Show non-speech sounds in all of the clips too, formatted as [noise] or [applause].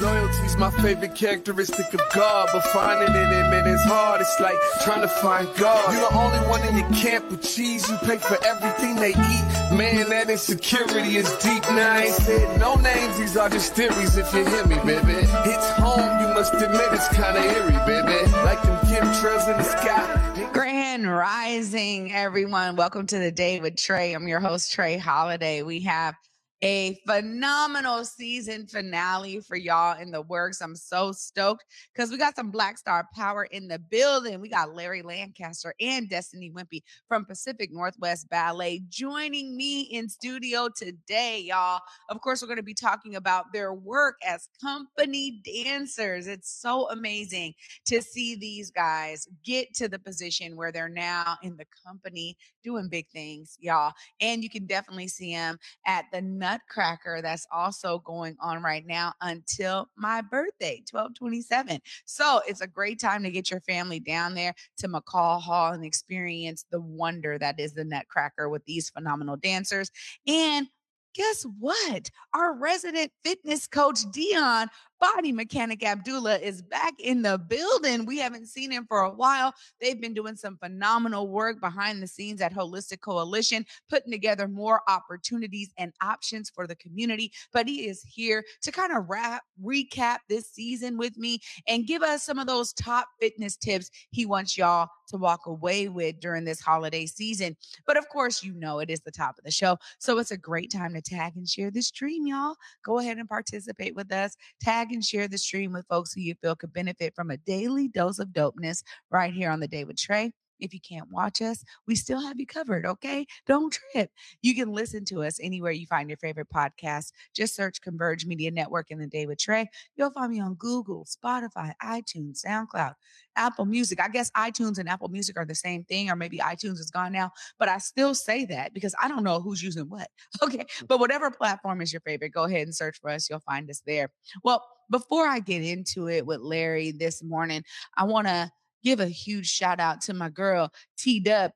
Loyalty's my favorite characteristic of God, but finding it in it is hard. It's like trying to find God. You're the only one in your camp with cheese. You pay for everything they eat. Man, that insecurity is deep. Now I ain't said no names. These are just theories. If you hear me, baby, it's home. You must admit it's kind of eerie, baby. Like them chemtrails in the sky. Grand Rising, everyone. Welcome to the day with Trae. I'm your host, Trae Holiday. We have a phenomenal season finale for y'all in the works. I'm so stoked because we got some Black Star Power in the building. We got Larry Lancaster and Destiny Wimpye from Pacific Northwest Ballet joining me in studio today, y'all. Of course, we're going to be talking about their work as company dancers. It's so amazing to see these guys get to the position where they're now in the company doing big things, y'all. And you can definitely see them at the Nutcracker that's also going on right now until my birthday, 1227. So it's a great time to get your family down there to McCaw Hall and experience the wonder that is the Nutcracker with these phenomenal dancers. And guess what? Our resident fitness coach, Deon BodiMeChanik Abdullah, is back in the building. We haven't seen him for a while. They've been doing some phenomenal work behind the scenes at Holistic Coalition, putting together more opportunities and options for the community. But he is here to kind of wrap, recap this season with me and give us some of those top fitness tips he wants y'all to walk away with during this holiday season. But of course, you know it is the top of the show. So it's a great time to tag and share this dream, y'all. Go ahead and participate with us. Tag and share the stream with folks who you feel could benefit from a daily dose of dopeness right here on the day with Trae. If you can't watch us, we still have you covered, okay? Don't trip. You can listen to us anywhere you find your favorite podcast. Just search Converge Media Network in the day with Trae. You'll find me on Google, Spotify, iTunes, SoundCloud, Apple Music. I guess iTunes and Apple Music are the same thing, or maybe iTunes is gone now, but I still say that because I don't know who's using what. [laughs] Okay. Mm. But whatever platform is your favorite, go ahead and search for us. You'll find us there. Well, before I get into it with Larry this morning, I want to give a huge shout out to my girl T Dub.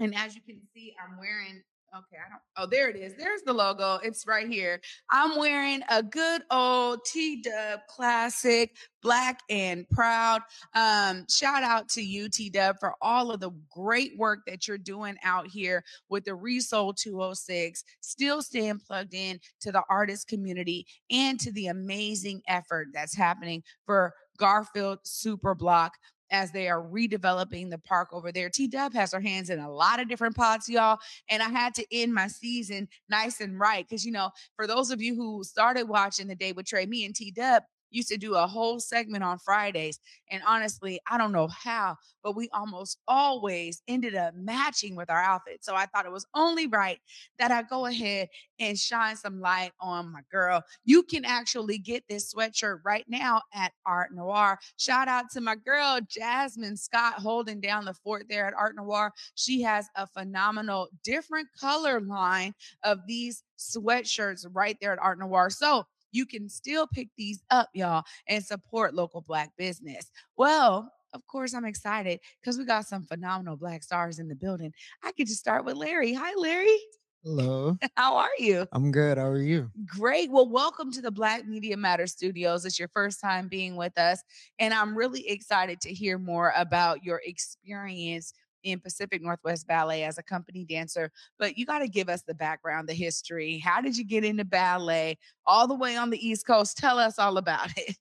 And as you can see, I'm wearing Okay, I don't. Oh, there it is. There's the logo. It's right here. I'm wearing a good old T Dub classic, black and proud. Um, shout out to you, T Dub, for all of the great work that you're doing out here with the Resoul 206. Still staying plugged in to the artist community and to the amazing effort that's happening for Garfield Super Block as they are redeveloping the park over there. T Dub has her hands in a lot of different pots, y'all. And I had to end my season nice and right. Cause, you know, for those of you who started watching The Day with Trae, me and T Dub, used to do a whole segment on Fridays. And honestly, I don't know how, but we almost always ended up matching with our outfits. So I thought it was only right that I go ahead and shine some light on my girl. You can actually get this sweatshirt right now at Art Noir. Shout out to my girl, Jasmine Scott, holding down the fort there at Art Noir. She has a phenomenal different color line of these sweatshirts right there at Art Noir. So you can still pick these up, y'all, and support local Black business. Well, of course, I'm excited because we got some phenomenal Black stars in the building. I could just start with Larry. Hi, Larry. Hello. [laughs] How are you? I'm good. How are you? Great. Well, welcome to the Black Media Matter Studios. It's your first time being with us. And I'm really excited to hear more about your experience in Pacific Northwest Ballet as a company dancer, but you got to give us the background, the history. How did you get into ballet all the way on the East Coast? Tell us all about [laughs] it.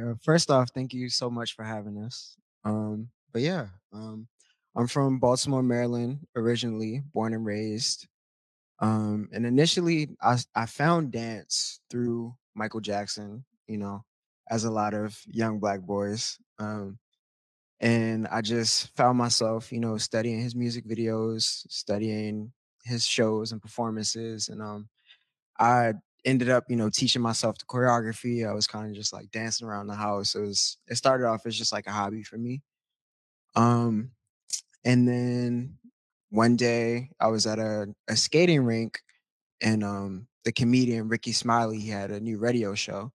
Uh, first off, thank you so much for having us. Um, but yeah, um, I'm from Baltimore, Maryland, originally born and raised. Um, and initially, I, I found dance through Michael Jackson, you know, as a lot of young black boys. Um, and I just found myself, you know, studying his music videos, studying his shows and performances, and um, I ended up, you know, teaching myself the choreography. I was kind of just like dancing around the house. It was it started off as just like a hobby for me. Um, and then one day I was at a, a skating rink, and um, the comedian Rickey Smiley he had a new radio show,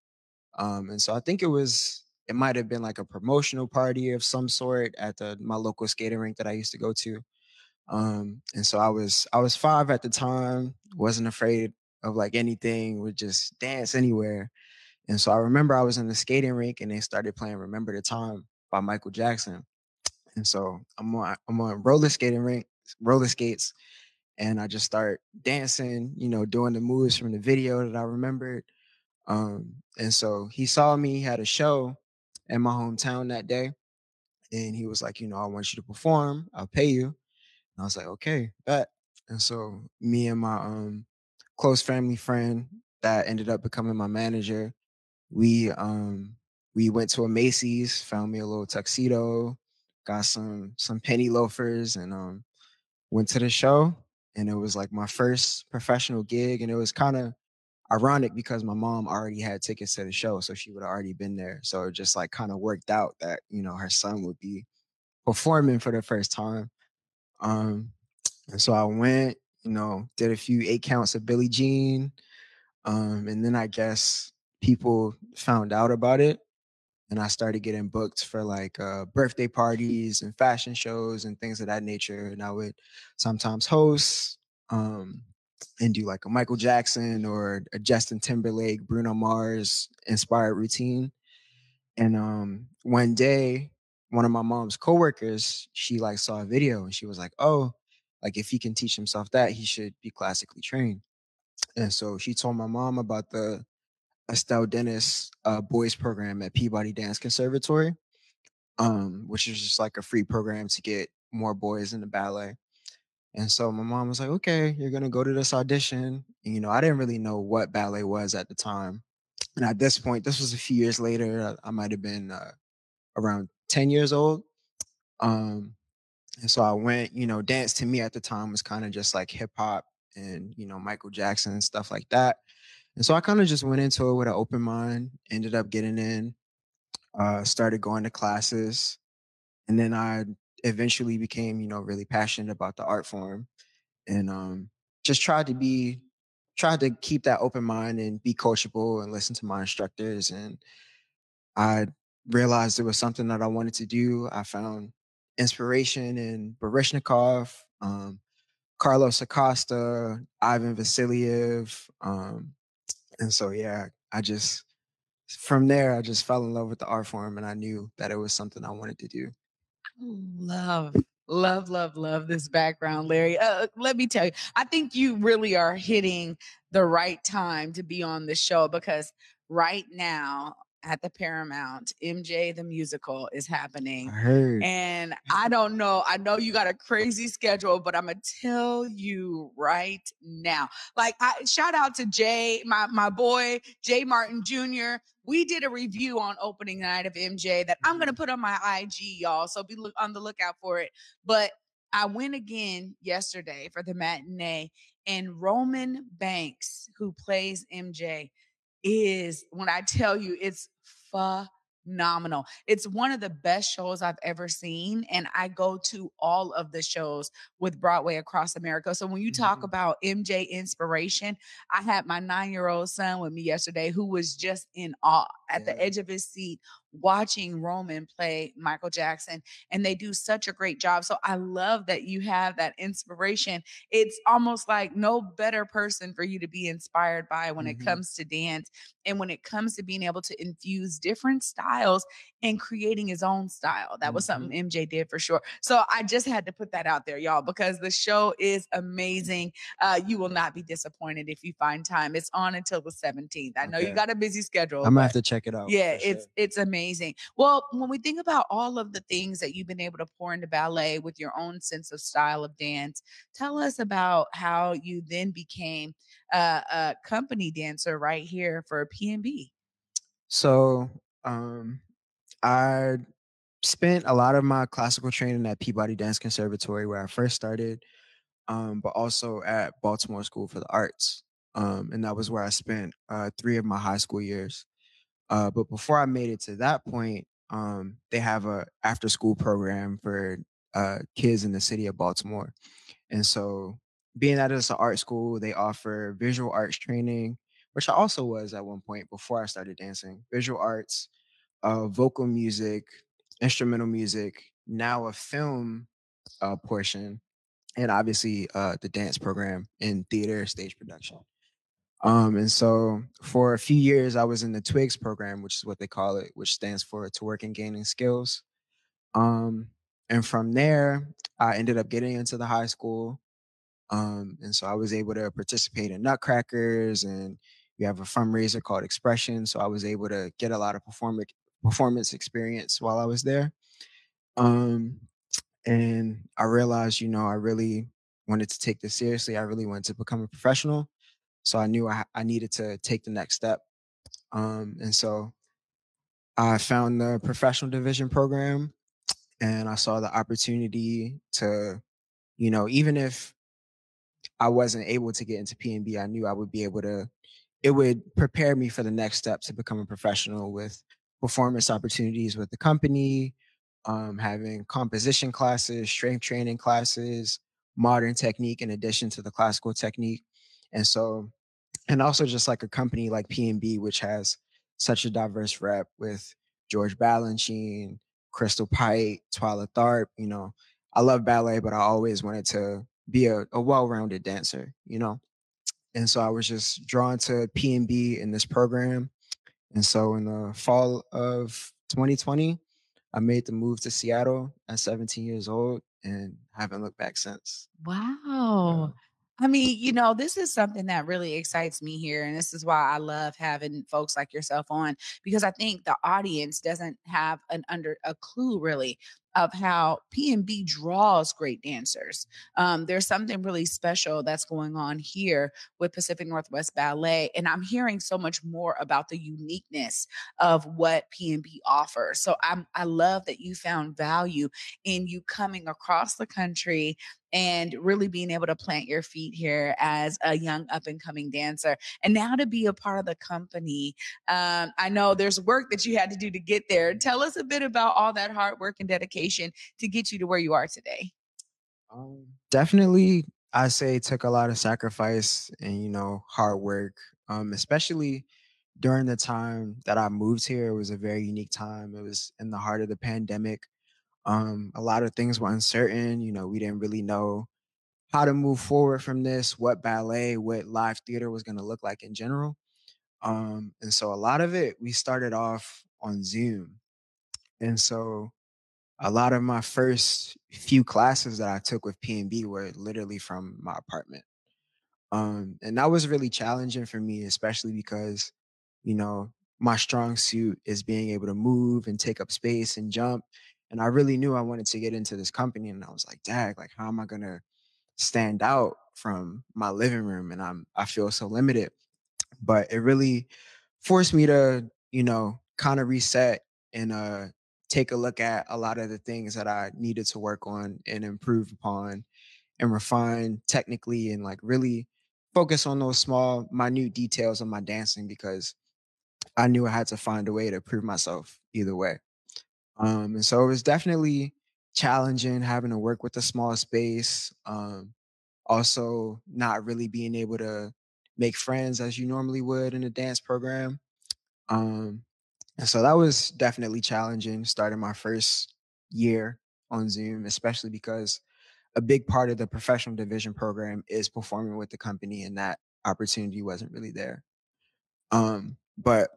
um, and so I think it was it might have been like a promotional party of some sort at the my local skating rink that I used to go to. Um, and so I was I was five at the time, wasn't afraid of like anything, would just dance anywhere. And so I remember I was in the skating rink and they started playing Remember the Time by Michael Jackson. And so I'm on I'm on roller skating rink, roller skates, and I just start dancing, you know, doing the moves from the video that I remembered. Um, and so he saw me, had a show in my hometown that day. And he was like, you know, I want you to perform, I'll pay you. And I was like, okay, bet. And so me and my um close family friend that ended up becoming my manager, we um we went to a Macy's, found me a little tuxedo, got some some penny loafers, and um went to the show. And it was like my first professional gig, and it was kind of ironic because my mom already had tickets to the show, so she would have already been there. So it just like kind of worked out that you know her son would be performing for the first time. Um, and so I went, you know, did a few eight counts of Billie Jean, um, and then I guess people found out about it, and I started getting booked for like uh, birthday parties and fashion shows and things of that nature. And I would sometimes host. Um, and do like a Michael Jackson or a Justin Timberlake, Bruno Mars inspired routine. And um one day, one of my mom's coworkers, she like saw a video and she was like, "Oh, like if he can teach himself that, he should be classically trained." And so she told my mom about the Estelle Dennis uh, boys program at Peabody Dance Conservatory, um, which is just like a free program to get more boys in the ballet. And so my mom was like, okay, you're going to go to this audition. And, you know, I didn't really know what ballet was at the time. And at this point, this was a few years later. I, might have been uh, around 10 years old. Um, and so I went, you know, dance to me at the time was kind of just like hip hop and, you know, Michael Jackson and stuff like that. And so I kind of just went into it with an open mind, ended up getting in, uh, started going to classes. And then I eventually became, you know, really passionate about the art form and um, just tried to be, tried to keep that open mind and be coachable and listen to my instructors. And I realized it was something that I wanted to do. I found inspiration in Baryshnikov, um, Carlos Acosta, Ivan Vasiliev. Um, and so, yeah, I just, from there, I just fell in love with the art form and I knew that it was something I wanted to do. Love, love, love, love this background, Larry. Uh, let me tell you, I think you really are hitting the right time to be on the show because right now at the Paramount, MJ the musical is happening. I. And I don't know. I know you got a crazy schedule, but I'm gonna tell you right now. Like, I shout out to Jay, my my boy Jay Martin Jr. We did a review on opening night of MJ that I'm gonna Mhm. put on my IG, y'all. So be look on the lookout for it. But I went again yesterday for the matinee, and Roman Banks, who plays MJ, is when I tell you it's phenomenal. It's one of the best shows I've ever seen. And I go to all of the shows with Broadway across America. So when you talk Mhm. about MJ inspiration, I had my nine year old son with me yesterday who was just in awe at the edge of his seat watching Roman play Michael Jackson. And they do such a great job. So I love that you have that inspiration. It's almost like no better person for you to be inspired by when it Mhm. comes to dance and when it comes to being able to infuse different styles and creating his own style. That was something MJ did for sure. So I just had to put that out there, y'all, because the show is amazing. Uh, you will not be disappointed if you find time. It's on until the 17th. I know you got a busy schedule. I'm gonna have to check it out. yeah, it's sure. it's amazing. Well, when we think about all of the things that you've been able to pour into ballet with your own sense of style of dance, tell us about how you then became a, a company dancer right here for PNB. So um, I spent a lot of my classical training at Peabody Dance Conservatory, where I first started, um, but also at Baltimore School for the Arts. Um, and that was where I spent uh, three of my high school years. Uh, but before I made it to that point, um, they have a after school program for uh, kids in the city of Baltimore. And so, being that it's an art school, they offer visual arts training, which I also was at one point before I started dancing. Visual arts, uh, vocal music, instrumental music, now a film uh, portion, and obviously uh, the dance program in theater stage production. Um, and so for a few years, I was in the Twigs program, which is what they call it, which stands for To Work and Gaining Skills. Um, and from there, I ended up getting into the high school. Um, and so I was able to participate in Nutcrackers, and we have a fundraiser called Expression. So I was able to get a lot of performance performance experience while I was there. Um, and I realized, you know, I really wanted to take this seriously. I really wanted to become a professional. So I knew I, I needed to take the next step. Um, and so I found the professional division program and I saw the opportunity to, you know, even if I wasn't able to get into PNB, I knew I would be able to, it would prepare me for the next step to become a professional with performance opportunities with the company, um, having composition classes, strength training classes, modern technique in addition to the classical technique. And so, and also just like a company like PNB, which has such a diverse rep with George Balanchine, Crystal Pite, Twyla Tharp, you know, I love ballet, but I always wanted to be a, a well-rounded dancer, you know? And so I was just drawn to PNB in this program. And so in the fall of 2020, I made the move to Seattle at 17 years old and haven't looked back since. Wow. I mean, you know, this is something that really excites me here. And this is why I love having folks like yourself on because I think the audience doesn't have an under a clue really of how PNB draws great dancers. Um, there's something really special that's going on here with Pacific Northwest Ballet. And I'm hearing so much more about the uniqueness of what PNB offers. So I'm, I love that you found value in you coming across the country and really being able to plant your feet here as a young up and coming dancer and now to be a part of the company um, i know there's work that you had to do to get there tell us a bit about all that hard work and dedication to get you to where you are today um, definitely i say it took a lot of sacrifice and you know hard work um, especially during the time that i moved here it was a very unique time it was in the heart of the pandemic um, a lot of things were uncertain. You know, we didn't really know how to move forward from this, what ballet, what live theater was going to look like in general. Um, and so a lot of it, we started off on Zoom. And so a lot of my first few classes that I took with PNB were literally from my apartment. Um, and that was really challenging for me, especially because, you know, my strong suit is being able to move and take up space and jump. And I really knew I wanted to get into this company. And I was like, Dag, like, how am I gonna stand out from my living room? And I'm I feel so limited. But it really forced me to, you know, kind of reset and uh take a look at a lot of the things that I needed to work on and improve upon and refine technically and like really focus on those small minute details of my dancing because I knew I had to find a way to prove myself either way. Um, and so it was definitely challenging having to work with a small space. Um, also, not really being able to make friends as you normally would in a dance program. Um, and so that was definitely challenging starting my first year on Zoom, especially because a big part of the professional division program is performing with the company, and that opportunity wasn't really there. Um, but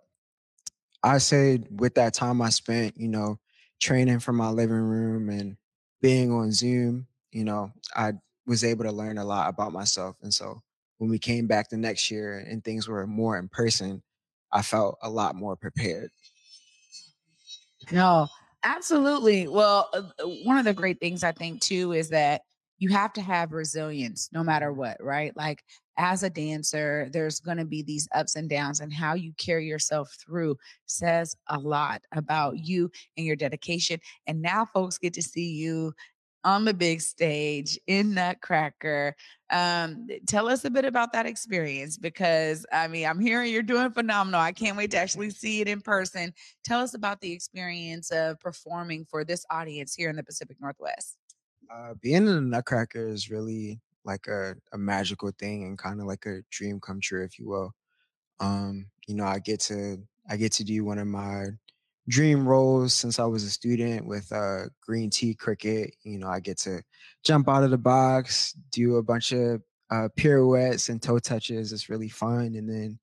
I say with that time I spent, you know, training from my living room and being on Zoom, you know, I was able to learn a lot about myself. And so when we came back the next year and things were more in person, I felt a lot more prepared. No, absolutely. Well, uh, uh, one of the great things I think too is that you have to have resilience no matter what, right? Like as a dancer, there's going to be these ups and downs, and how you carry yourself through says a lot about you and your dedication. And now folks get to see you on the big stage in Nutcracker. Um, tell us a bit about that experience because I mean, I'm hearing you're doing phenomenal. I can't wait to actually see it in person. Tell us about the experience of performing for this audience here in the Pacific Northwest. Uh, being in the Nutcracker is really like a, a magical thing and kind of like a dream come true, if you will. Um, you know, I get to I get to do one of my dream roles since I was a student with uh, Green Tea Cricket. You know, I get to jump out of the box, do a bunch of uh, pirouettes and toe touches. It's really fun. And then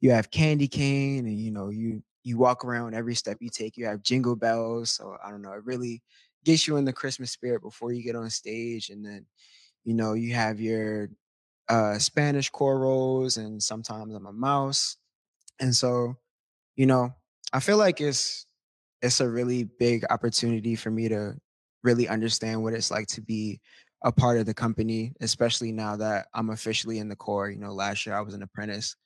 you have candy cane, and you know, you you walk around every step you take. You have jingle bells. So I don't know. It really gets you in the Christmas spirit before you get on stage, and then you know you have your uh, Spanish chorals, and sometimes I'm a mouse, and so you know I feel like it's it's a really big opportunity for me to really understand what it's like to be a part of the company, especially now that I'm officially in the corps. You know, last year I was an apprentice.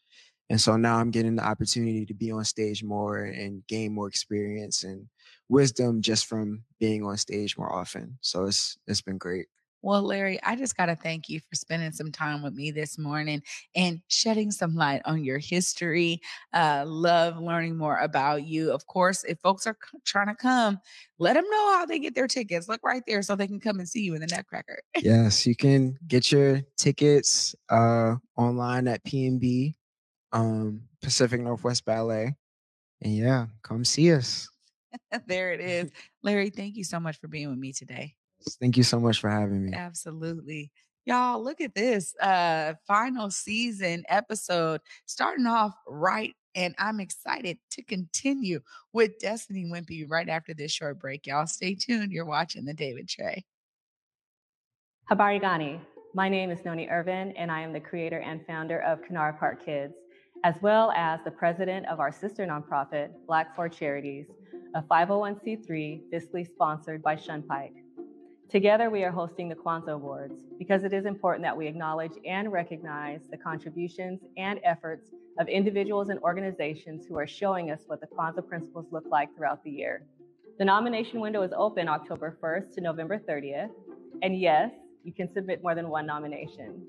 And so now I'm getting the opportunity to be on stage more and gain more experience and wisdom just from being on stage more often. So it's it's been great. Well, Larry, I just got to thank you for spending some time with me this morning and shedding some light on your history. Uh, love learning more about you. Of course, if folks are c- trying to come, let them know how they get their tickets. Look right there so they can come and see you in the Nutcracker. yes, you can get your tickets uh, online at PNB, um, Pacific Northwest Ballet. And yeah, come see us. [laughs] there it is. [laughs] Larry, thank you so much for being with me today. Thank you so much for having me. Absolutely. Y'all, look at this uh final season episode starting off right and I'm excited to continue with Destiny Wimpye right after this short break. Y'all stay tuned. You're watching the Day with Trae. Habari Gani. My name is Noni Irvin, and I am the creator and founder of Kanara Park Kids, as well as the president of our sister nonprofit, Black for Charities, a 501c3 fiscally sponsored by Shunpike. Together, we are hosting the Kwanzaa Awards because it is important that we acknowledge and recognize the contributions and efforts of individuals and organizations who are showing us what the Kwanzaa principles look like throughout the year. The nomination window is open October 1st to November 30th. And yes, you can submit more than one nomination.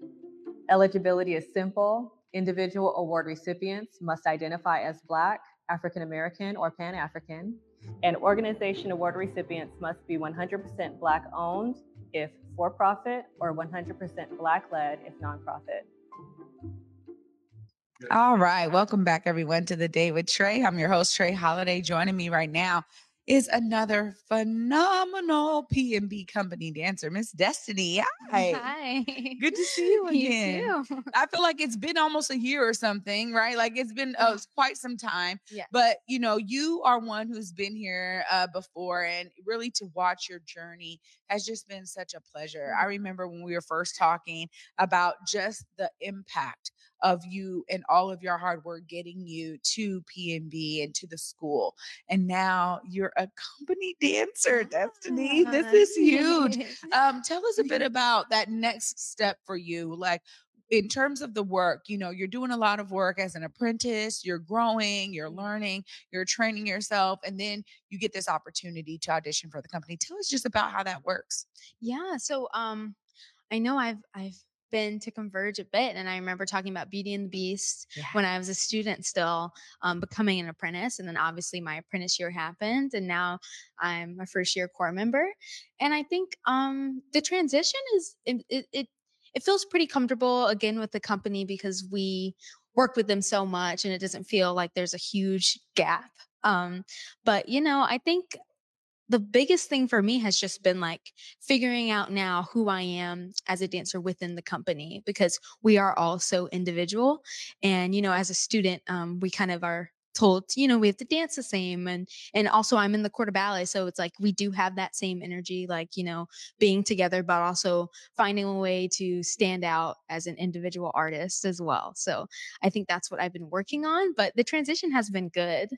Eligibility is simple. Individual award recipients must identify as Black, African American, or Pan African and organization award recipients must be 100% Black owned if for profit or 100% Black led if nonprofit. All right. Welcome back, everyone, to the Day with Trae. I'm your host, Trae Holiday. Joining me right now is another phenomenal PNB company dancer, Miss Destiny. Hi. Hi. Good to see you [laughs] again. You too. I feel like it's been almost a year or something, right? Like it's been uh, quite some time. Yeah. But you know, you are one who's been here uh, before, and really to watch your journey has just been such a pleasure. I remember when we were first talking about just the impact of you and all of your hard work getting you to PNB and to the school. And now you're a company dancer, Destiny. This is huge. [laughs] Um, tell us a bit about that next step for you. Like, in terms of the work, you know, you're doing a lot of work as an apprentice, you're growing, you're learning, you're training yourself, and then you get this opportunity to audition for the company. Tell us just about how that works. Yeah. So um I know I've I've been to Converge a bit, and I remember talking about Beauty and the Beast Yeah. when I was a student, still um, becoming an apprentice, and then obviously my apprentice year happened, and now I'm a first year corps member, and I think um, the transition is it, it it it feels pretty comfortable again with the company because we work with them so much, and it doesn't feel like there's a huge gap. Um, but you know, I think the biggest thing for me has just been like figuring out now who I am as a dancer within the company because we are all so individual. And, you know, as a student, um, we kind of are told, you know, we have to dance the same. And, and also I'm in the corps de ballet. So it's like we do have that same energy, like, you know, being together, but also finding a way to stand out as an individual artist as well. So I think that's what I've been working on. But the transition has been good.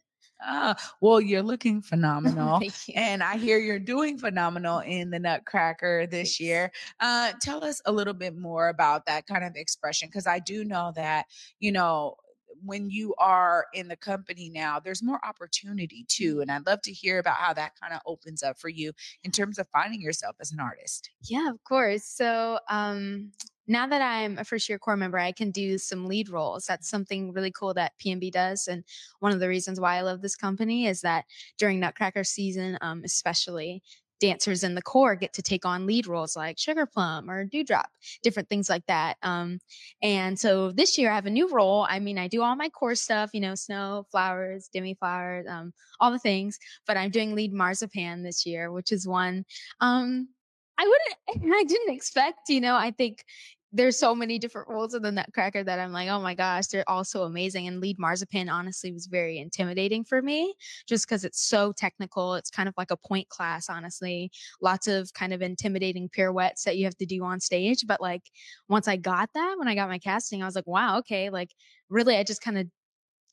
Ah, well, you're looking [laughs] phenomenal. You. And I hear you're doing phenomenal [laughs] in the Nutcracker this Thanks. year. Uh, tell us a little bit more about that kind of expression, because I do know that, you know, when you are in the company now, there's more opportunity too. And I'd love to hear about how that kind of opens up for you in terms of finding yourself as an artist. Yeah, of course. So um, now that I'm a first year corps member, I can do some lead roles. That's something really cool that PNB does. And one of the reasons why I love this company is that during Nutcracker season, um, especially, dancers in the corps get to take on lead roles like Sugar Plum or Dewdrop, different things like that. Um, and so this year I have a new role. I mean, I do all my corps stuff, you know, snow, flowers, demi flowers, um, all the things, but I'm doing lead marzipan this year, which is one um, I wouldn't, [laughs] I didn't expect, you know, I think there's so many different roles in the Nutcracker that I'm like, oh my gosh, they're all so amazing. And lead marzipan honestly was very intimidating for me just because it's so technical. It's kind of like a pointe class, honestly. Lots of kind of intimidating pirouettes that you have to do on stage. But like once I got that, when I got my casting, I was like, wow, okay, like really, I just kind of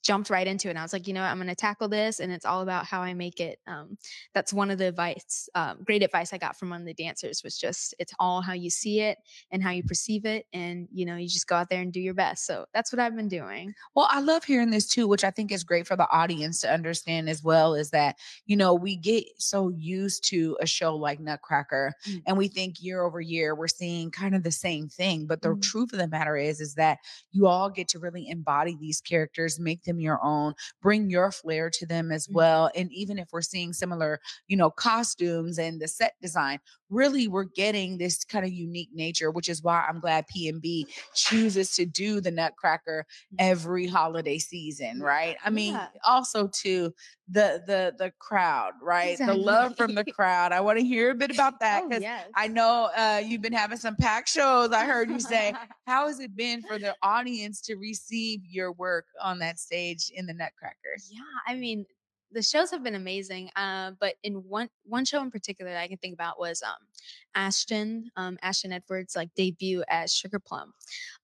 jumped right into it. And I was like, you know what, I'm going to tackle this. And it's all about how I make it. Um, that's one of the advice, um, great advice I got from one of the dancers was just, it's all how you see it and how you perceive it. And, you know, you just go out there and do your best. So that's what I've been doing. Well, I love hearing this too, which I think is great for the audience to understand as well is that, you know, we get so used to a show like Nutcracker mm-hmm. and we think year over year we're seeing kind of the same thing. But the mm-hmm. truth of the matter is, is that you all get to really embody these characters, make them your own, bring your flair to them as mm-hmm. well. And even if we're seeing similar, you know, costumes and the set design, really we're getting this kind of unique nature, which is why I'm glad PNB chooses to do the Nutcracker mm-hmm. every holiday season, right? I mean, yeah. also too the the the crowd, right? Exactly. The love from the [laughs] crowd. I want to hear a bit about that because oh, yes. I know uh, you've been having some packed shows. I heard you say, [laughs] how has it been for the audience to receive your work on that stage in the Nutcracker? Yeah, I mean, the shows have been amazing. Uh, but in one one show in particular that I can think about was um, Ashton um, Ashton Edwards like debut as Sugar Plum,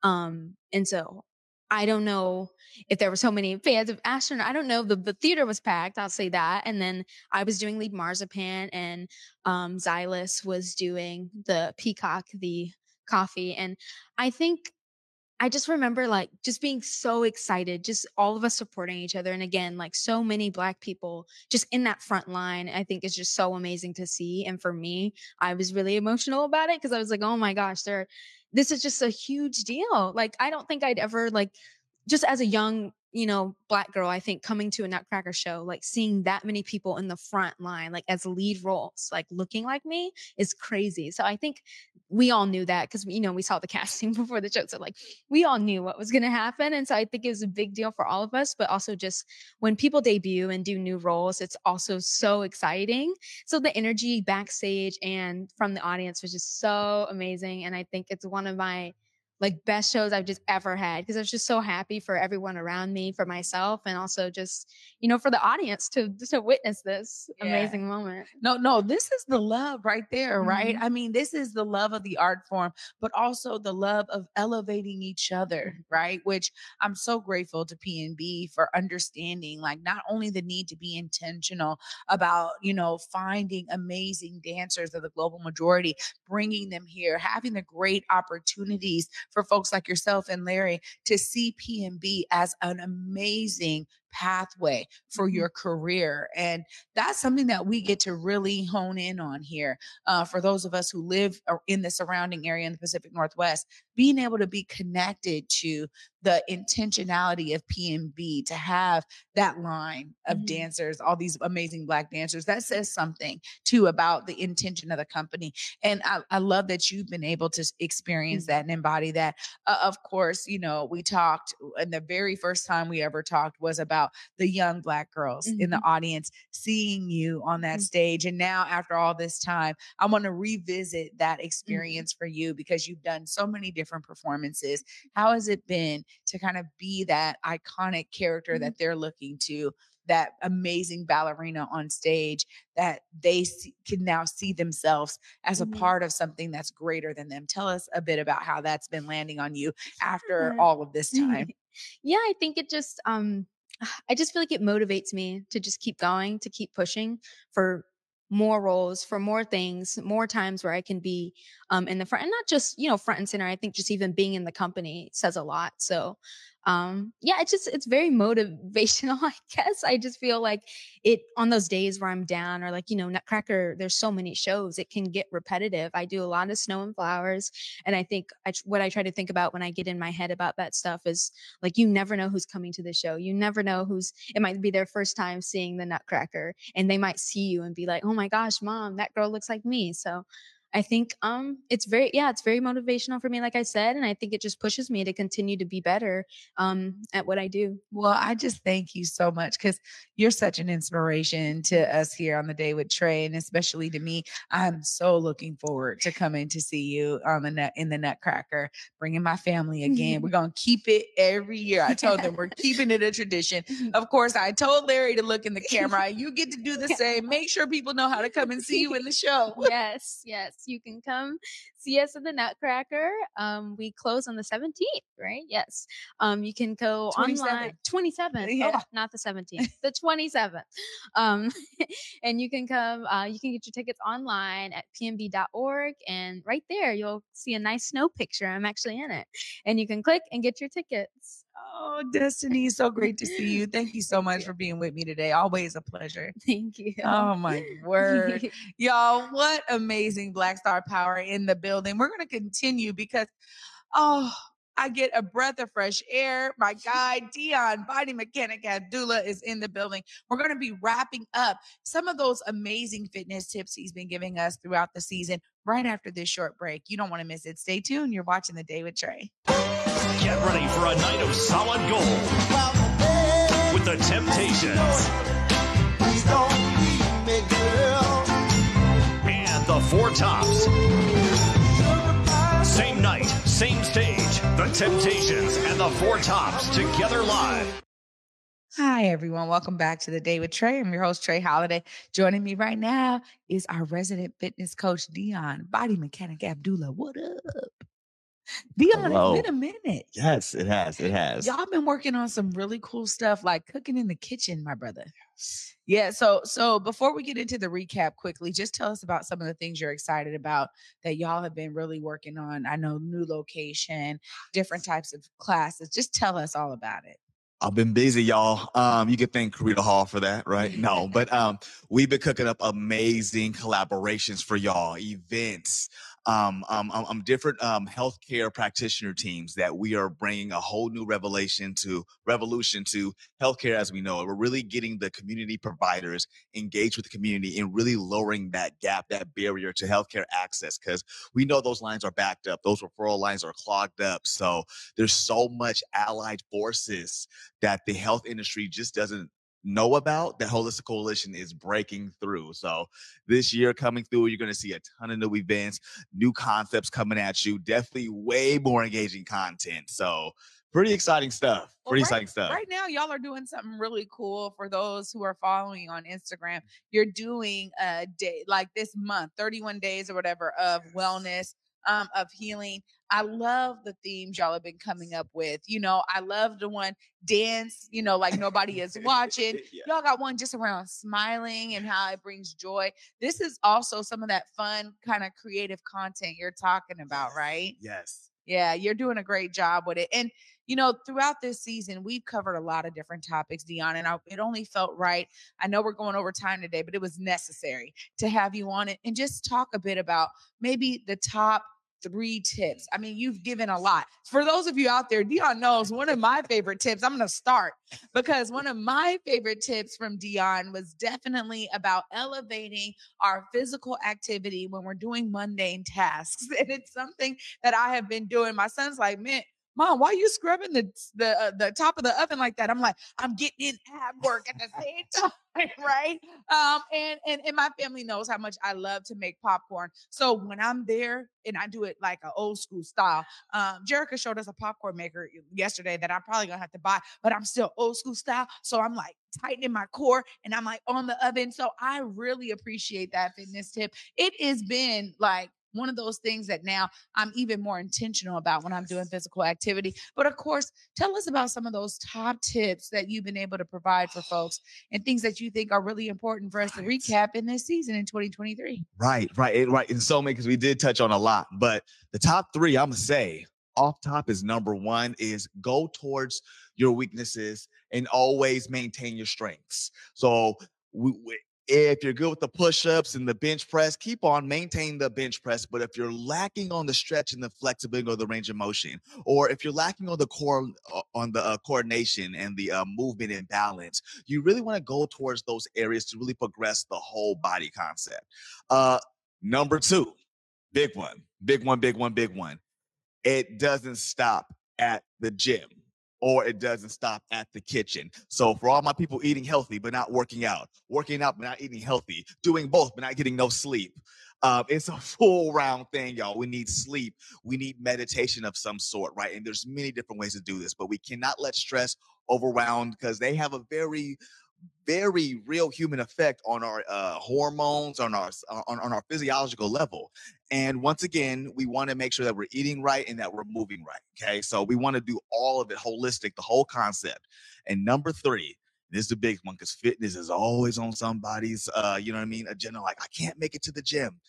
um, and so I don't know if there were so many fans of Ashton. I don't know. The, the theater was packed. I'll say that. And then I was doing lead marzipan, and um, Zsilas was doing the peacock, the coffee, and I think I just remember like just being so excited, just all of us supporting each other. And again, like so many Black people just in that front line, I think is just so amazing to see. And for me, I was really emotional about it because I was like, oh my gosh, there, this is just a huge deal. Like, I don't think I'd ever, like, just as a young you know, black girl, I think coming to a Nutcracker show, like seeing that many people in the front line, like as lead roles, like looking like me is crazy. So I think we all knew that because, you know, we saw the [laughs] casting before the show. So like we all knew what was going to happen. And so I think it was a big deal for all of us, but also just when people debut and do new roles, it's also so exciting. So the energy backstage and from the audience was just so amazing. And I think it's one of my, like best shows I've just ever had because I was just so happy for everyone around me, for myself, and also just you know for the audience to to witness this yeah. amazing moment. No, no, this is the love right there, mm-hmm. right? I mean, this is the love of the art form, but also the love of elevating each other, mm-hmm. right? Which I'm so grateful to PNB for understanding, like not only the need to be intentional about you know finding amazing dancers of the global majority, bringing them here, having the great opportunities for folks like yourself and Larry to see PNB as an amazing pathway for mm-hmm. your career. And that's something that we get to really hone in on here. Uh, for those of us who live in the surrounding area in the Pacific Northwest, being able to be connected to the intentionality of PNB to have that line of mm-hmm. dancers, all these amazing black dancers, that says something too about the intention of the company. And I, I love that you've been able to experience mm-hmm. that and embody that. Uh, of course, you know, we talked, and the very first time we ever talked was about the young black girls mm-hmm. in the mm-hmm. audience seeing you on that mm-hmm. stage. And now, after all this time, I want to revisit that mm-hmm. experience for you because you've done so many different performances. How has it been to kind of be that iconic character mm-hmm. that they're looking to? That amazing ballerina on stage that they see, can now see themselves as a mm-hmm. part of something that's greater than them. Tell us a bit about how that's been landing on you after [laughs] all of this time. yeah, I think it just um [sighs] I just feel like it motivates me to just keep going, to keep pushing for more roles for more things more times where i can be um, in the front and not just you know front and center i think just even being in the company says a lot so um yeah it's just it's very [laughs] motivational i guess. I just feel like it on those days where i'm down or like you know nutcracker there's so many shows it can get repetitive. I do a lot of snow and flowers and i think I, what i try to think about when i get in my head about that stuff is like you never know who's coming to the show. You never know who's it might be their first time seeing the nutcracker and they might see you and be like oh my gosh mom that girl looks like me. So I think um it's very yeah, it's very motivational for me like I said and I think it just pushes me to continue to be better um at what I do. Well, I just thank you so much cuz you're such an inspiration to us here on the day with Trae and especially to me. I'm so looking forward to coming to see you on the nut in the Nutcracker, bringing my family again. we're [laughs] going to keep it every year. I told them we're keeping it a tradition. [laughs] Of course, I told Larry to look in the camera. You get to do the [laughs] same. Make sure people know how to come and see you in the show. yes, yes you can come see us at the Nutcracker. Um, we close on the 17th, right? Yes. Um, you can go 27. online 27th. Yeah. Oh, not the 17th, [laughs] the 27th. Um, [laughs] and you can come, uh, you can get your tickets online at pnb.org. And right there, you'll see a nice snow picture. I'm actually in it. And you can click and get your tickets. Oh, Destiny, so great to see you. Thank you so much for being with me today. Always a pleasure. Thank you. Oh my word. [laughs] Y'all, what amazing Black Star Power in the building. We're going to continue because oh, I get a breath of fresh air. My guy, Deon, body mechanic Abdullah, is in the building. We're going to be wrapping up some of those amazing fitness tips he's been giving us throughout the season right after this short break. You don't want to miss it. Stay tuned. You're watching The Day with Trae. Get ready for a night of solid gold with the Temptations. And the Four Tops. Same night, same stage. The Temptations and the Four Tops together live. Hi, everyone. Welcome back to the day with Trae. I'm your host, Trae Holiday. Joining me right now is our resident fitness coach, Deon, body mechanic Abdullah. What up? Deon, Hello. it's been a minute. Yes, it has. It has. Y'all been working on some really cool stuff like cooking in the kitchen, my brother. Yeah. So, so before we get into the recap quickly, just tell us about some of the things you're excited about that y'all have been really working on. I know new location, different types of classes. Just tell us all about it. I've been busy, y'all. Um, you could thank Karita Hall for that, right? No, [laughs] but um, we've been cooking up amazing collaborations for y'all, events, um, um, um, um, different um, healthcare practitioner teams that we are bringing a whole new revelation to revolution to healthcare as we know it. We're really getting the community providers engaged with the community and really lowering that gap, that barrier to healthcare access because we know those lines are backed up, those referral lines are clogged up. So there's so much allied forces that the health industry just doesn't know about that holistic coalition is breaking through. So this year coming through you're going to see a ton of new events new concepts coming at you definitely way more engaging content. So pretty exciting stuff pretty right, exciting stuff. right now y'all are doing something really cool for those who are following on instagram. You're doing a day like this month 31 days or whatever of wellness um, of healing. I love the themes y'all have been coming up with. You know, I love the one dance, you know, like nobody is [laughs] watching. yeah. Y'all got one just around smiling and how it brings joy. This is also some of that fun kind of creative content you're talking about, right? Yes. Yeah, you're doing a great job with it. And you know, throughout this season, we've covered a lot of different topics, Deon, and I, it only felt right. I know we're going over time today, but it was necessary to have you on it and just talk a bit about maybe the top three tips. I mean, you've given a lot. For those of you out there, Deon knows one of my favorite tips. I'm going to start because one of my favorite tips from Deon was definitely about elevating our physical activity when we're doing mundane tasks. [laughs] And it's something that I have been doing. My son's like, man, Mom, why are you scrubbing the the uh, the top of the oven like that? I'm like, I'm getting in ab work at the same [laughs] time, [laughs] right? Um, and and and my family knows how much I love to make popcorn. So when I'm there and I do it like an old school style, um, Jerica showed us a popcorn maker yesterday that I'm probably gonna have to buy, but I'm still old school style. So I'm like tightening my core and I'm like on the oven. So I really appreciate that fitness tip. It has been like one of those things that now I'm even more intentional about when I'm doing physical activity. But of course, tell us about some of those top tips that you've been able to provide for folks [sighs] and things that you think are really important for us right. to recap in this season in 2023. Right, right, right. And so many, because we did touch on a lot, but the top three, I'm going to say, off top is number one is go towards your weaknesses and always maintain your strengths. So we, we, if you're good with the push-ups and the bench press, keep on maintaining the bench press. But if you're lacking on the stretch and the flexibility or the range of motion, or if you're lacking on the core uh, on the uh, coordination and the uh, movement and balance, you really want to go towards those areas to really progress the whole body concept. Uh, number two, big one, big one, big one, big one. It doesn't stop at the gym or it doesn't stop at the kitchen. So for all my people eating healthy but not working out, working out but not eating healthy, doing both but not getting no sleep. Um, it's a [laughs] full round thing, y'all. We need sleep. We need meditation of some sort, right? And there's many different ways to do this, but we cannot let stress overwhelm because they have a very very real human effect on our uh, hormones, on our on, on our physiological level. And once again, we want to make sure that we're eating right and that we're moving right. Okay, so we want to do all of it holistic, the whole concept. And number three, this is the big one because fitness is always on somebody's, uh, you know what I mean, agenda. Like I can't make it to the gym.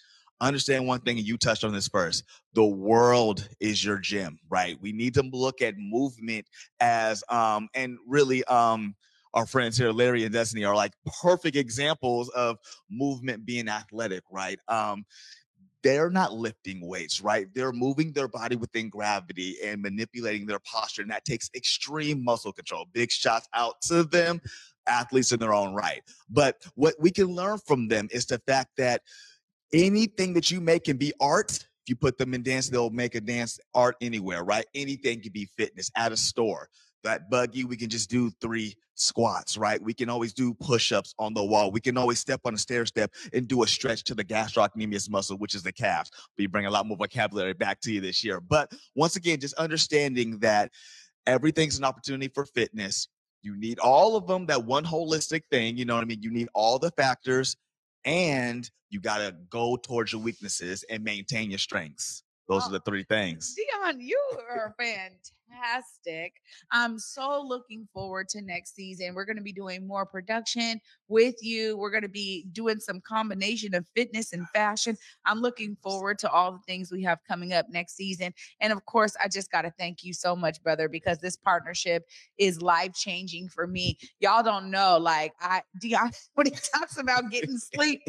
Understand one thing, and you touched on this first. The world is your gym, right? We need to look at movement as, um, and really, um our friends here, Larry and Destiny, are like perfect examples of movement being athletic, right? Um, they're not lifting weights, right? They're moving their body within gravity and manipulating their posture. And that takes extreme muscle control. Big shots out to them, athletes in their own right. But what we can learn from them is the fact that anything that you make can be art if you put them in dance, they'll make a dance art anywhere, right? Anything can be fitness at a store. That buggy, we can just do three squats, right? We can always do push-ups on the wall. We can always step on a stair step and do a stretch to the gastrocnemius muscle, which is the calves. We bring a lot more vocabulary back to you this year. But once again, just understanding that everything's an opportunity for fitness. You need all of them, that one holistic thing, you know what I mean? You need all the factors and you got to go towards your weaknesses and maintain your strengths. Those oh, are the three things. Deon, you are fantastic [laughs] fantastic. I'm so looking forward to next season. We're going to be doing more production with you. We're going to be doing some combination of fitness and fashion. I'm looking forward to all the things we have coming up next season. And of course, I just got to thank you so much, brother, because this partnership is life changing for me. Y'all don't know, like I [laughs] Deon, when he talks about getting sleep,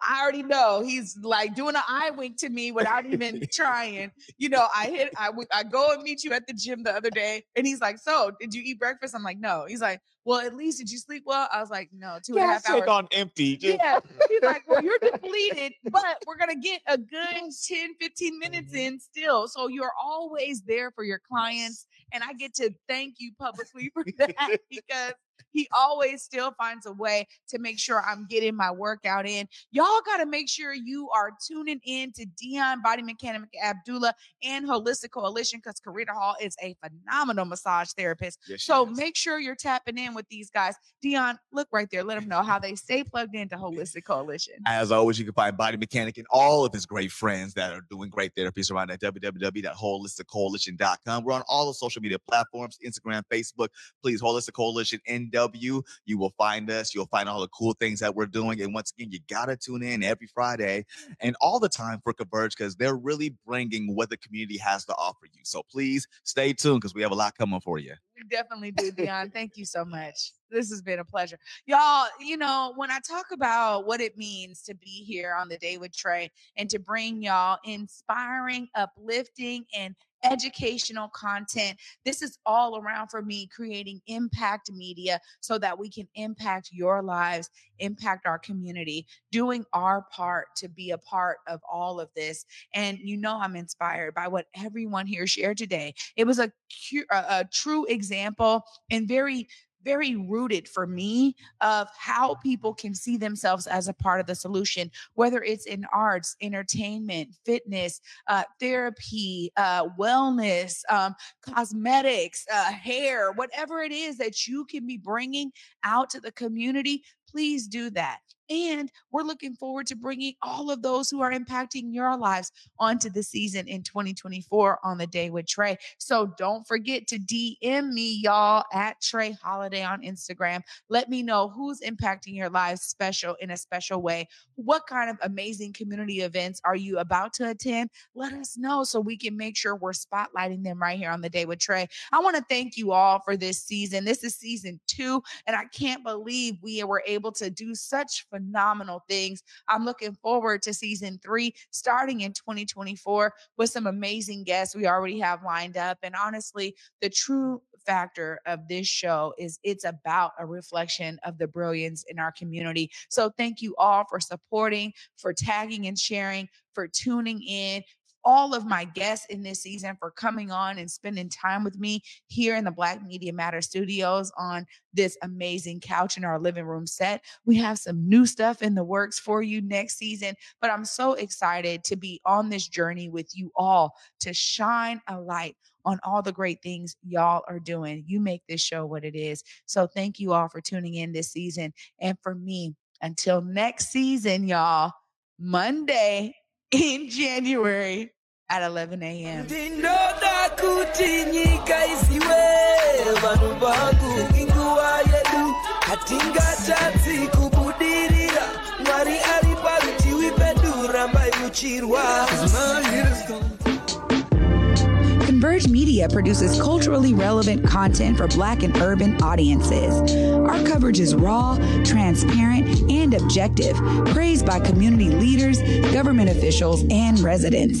I already know he's like doing an eye wink to me without even [laughs] trying. You know, I hit, I, I go and meet you at the gym the other day and he's like, So did you eat breakfast? I'm like, No. He's like, Well, at least did you sleep well? I was like, No, two and a half hours. on empty. Just- yeah. He's like, Well, you're [laughs] depleted, but we're gonna get a good [laughs] 10, 15 minutes mm-hmm. in still. So you're always there for your clients. And I get to thank you publicly [laughs] for that because he always still finds a way to make sure I'm getting my workout in. Y'all got to make sure you are tuning in to Deon Body Mechanic Abdullah and Holistic Coalition because Karita Hall is a phenomenal massage therapist. Yes, so is. make sure you're tapping in with these guys. Deon, look right there. Let them know how they stay plugged into Holistic Coalition. As always, you can find BodiMeChanik and all of his great friends that are doing great therapies around at www.holisticcoalition.com. We're on all the social media platforms Instagram, Facebook. Please, Holistic Coalition NW. You will find us. You'll find all the cool things that we're doing. And once again, you got to tune in every Friday and all the time for Converge because they're really bringing what the community has to offer you. So please stay tuned because we have a lot coming for you. We definitely do, Deon. Thank you so much. This has been a pleasure. Y'all, you know, when I talk about what it means to be here on the day with Trae and to bring y'all inspiring, uplifting, and educational content. This is all around for me creating impact media so that we can impact your lives, impact our community, doing our part to be a part of all of this. And you know, I'm inspired by what everyone here shared today. It was a, a, a true example and very very rooted for me of how people can see themselves as a part of the solution, whether it's in arts, entertainment, fitness, uh, therapy, uh, wellness, um, cosmetics, uh, hair, whatever it is that you can be bringing out to the community. Please do that And we're looking forward to bringing all of those who are impacting your lives onto the season in 2024 on the day with Trae. So don't forget to DM me, y'all, at Trae Holiday on Instagram. Let me know who's impacting your lives special in a special way. What kind of amazing community events are you about to attend? Let us know so we can make sure we're spotlighting them right here on the day with Trae. I want to thank you all for this season. This is season two, and I can't believe we were able to do such phenomenal things. I'm looking forward to season three starting in 2024 with some amazing guests we already have lined up. And honestly, the true factor of this show is it's about a reflection of the brilliance in our community. So thank you all for supporting, for tagging and sharing, for tuning in, all of my guests in this season for coming on and spending time with me here in the Black Media Matter studios on this amazing couch in our living room set. We have some new stuff in the works for you next season, but I'm so excited to be on this journey with you all to shine a light on all the great things y'all are doing. You make this show what it is. So thank you all for tuning in this season. And for me, until next season, y'all, Monday [laughs] in January at 11 a.m. ndinoda kuti nyika isiwe vanhu vangu inguva yedu hatingatadzi kubudirira mwari ari parutivi pedu rambai muchirwa Converge Media produces culturally relevant content for Black and urban audiences. Our coverage is raw, transparent, and objective, praised by community leaders, government officials, and residents.